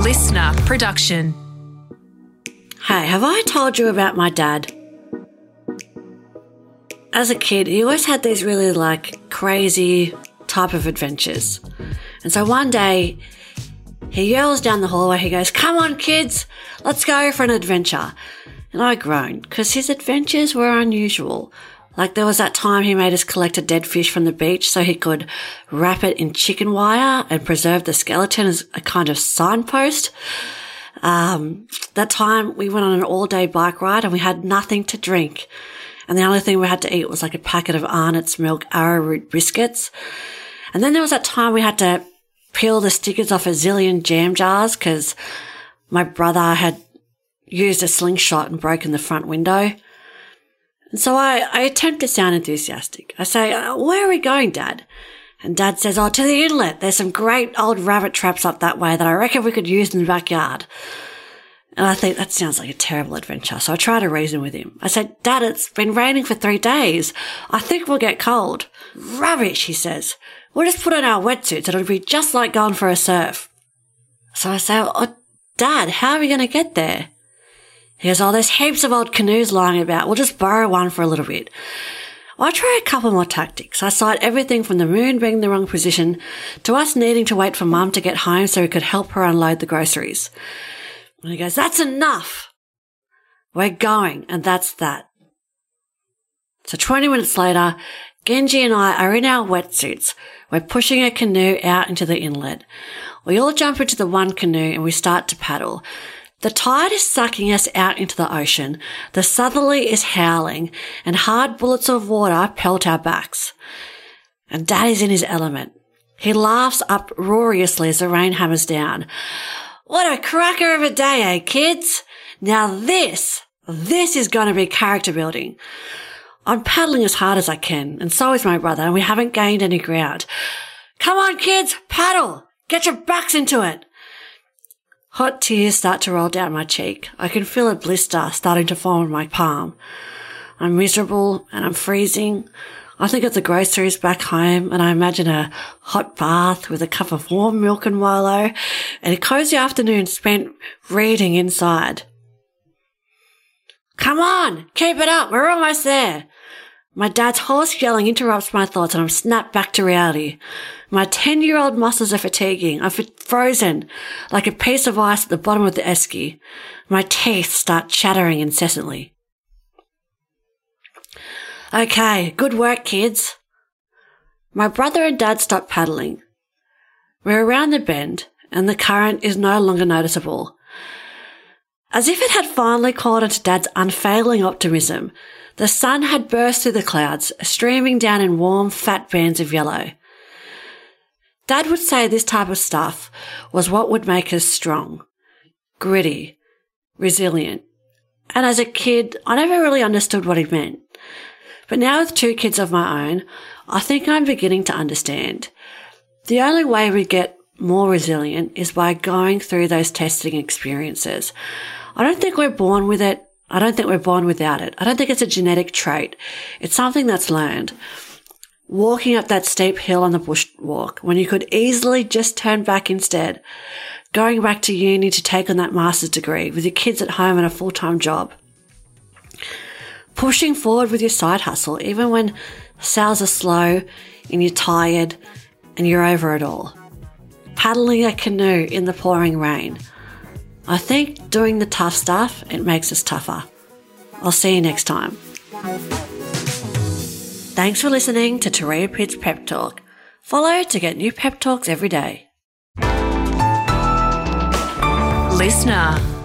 LiSTNR production. Hey, have I told you about my dad? As a kid, he always had these really like crazy type of adventures. And so one day, he yells down the hallway, he goes, Come on, kids, let's go for an adventure. And I groaned because his adventures were unusual. Like there was that time he made us collect a dead fish from the beach so he could wrap it in chicken wire and preserve the skeleton as a kind of signpost. Um, that time we went on an all day bike ride and we had nothing to drink. And the only thing we had to eat was like a packet of Arnott's milk arrowroot biscuits. And then there was that time we had to peel the stickers off a zillion jam jars because my brother had used a slingshot and broken the front window. And so I, I attempt to sound enthusiastic. I say, uh, where are we going, Dad? And Dad says, oh, to the inlet. There's some great old rabbit traps up that way that I reckon we could use in the backyard. And I think that sounds like a terrible adventure. So I try to reason with him. I said, Dad, it's been raining for three days. I think we'll get cold. Rubbish, he says. We'll just put on our wetsuits. And it'll be just like going for a surf. So I say, oh, Dad, how are we going to get there? He all there's heaps of old canoes lying about. We'll just borrow one for a little bit. I try a couple more tactics. I cite everything from the moon being in the wrong position to us needing to wait for mum to get home so we could help her unload the groceries. And he goes, that's enough. We're going. And that's that. So 20 minutes later, Genji and I are in our wetsuits. We're pushing a canoe out into the inlet. We all jump into the one canoe and we start to paddle. The tide is sucking us out into the ocean. The southerly is howling and hard bullets of water pelt our backs. And Dad is in his element. He laughs uproariously as the rain hammers down. What a cracker of a day, eh, kids? Now this, this is going to be character building. I'm paddling as hard as I can, and so is my brother, and we haven't gained any ground. Come on, kids, paddle! Get your backs into it! Hot tears start to roll down my cheek. I can feel a blister starting to form on my palm. I'm miserable and I'm freezing. I think of the groceries back home and I imagine a hot bath with a cup of warm milk and Milo and a cozy afternoon spent reading inside. Come on, keep it up. We're almost there. My dad's hoarse yelling interrupts my thoughts and I'm snapped back to reality. My 10 year old muscles are fatiguing. I'm frozen like a piece of ice at the bottom of the esky. My teeth start chattering incessantly. Okay, good work, kids. My brother and dad stop paddling. We're around the bend and the current is no longer noticeable. As if it had finally caught on to dad's unfailing optimism, the sun had burst through the clouds, streaming down in warm, fat bands of yellow. Dad would say this type of stuff was what would make us strong, gritty, resilient. And as a kid, I never really understood what he meant. But now with two kids of my own, I think I'm beginning to understand. The only way we get more resilient is by going through those testing experiences. I don't think we're born with it. I don't think we're born without it. I don't think it's a genetic trait. It's something that's learned. Walking up that steep hill on the bushwalk when you could easily just turn back instead. Going back to uni to take on that master's degree with your kids at home and a full-time job. Pushing forward with your side hustle even when sales are slow and you're tired and you're over it all. Paddling a canoe in the pouring rain I think doing the tough stuff, it makes us tougher. I'll see you next time. Thanks for listening to Turia Pitt's Pep Talk. Follow to get new pep talks every day. LiSTNR.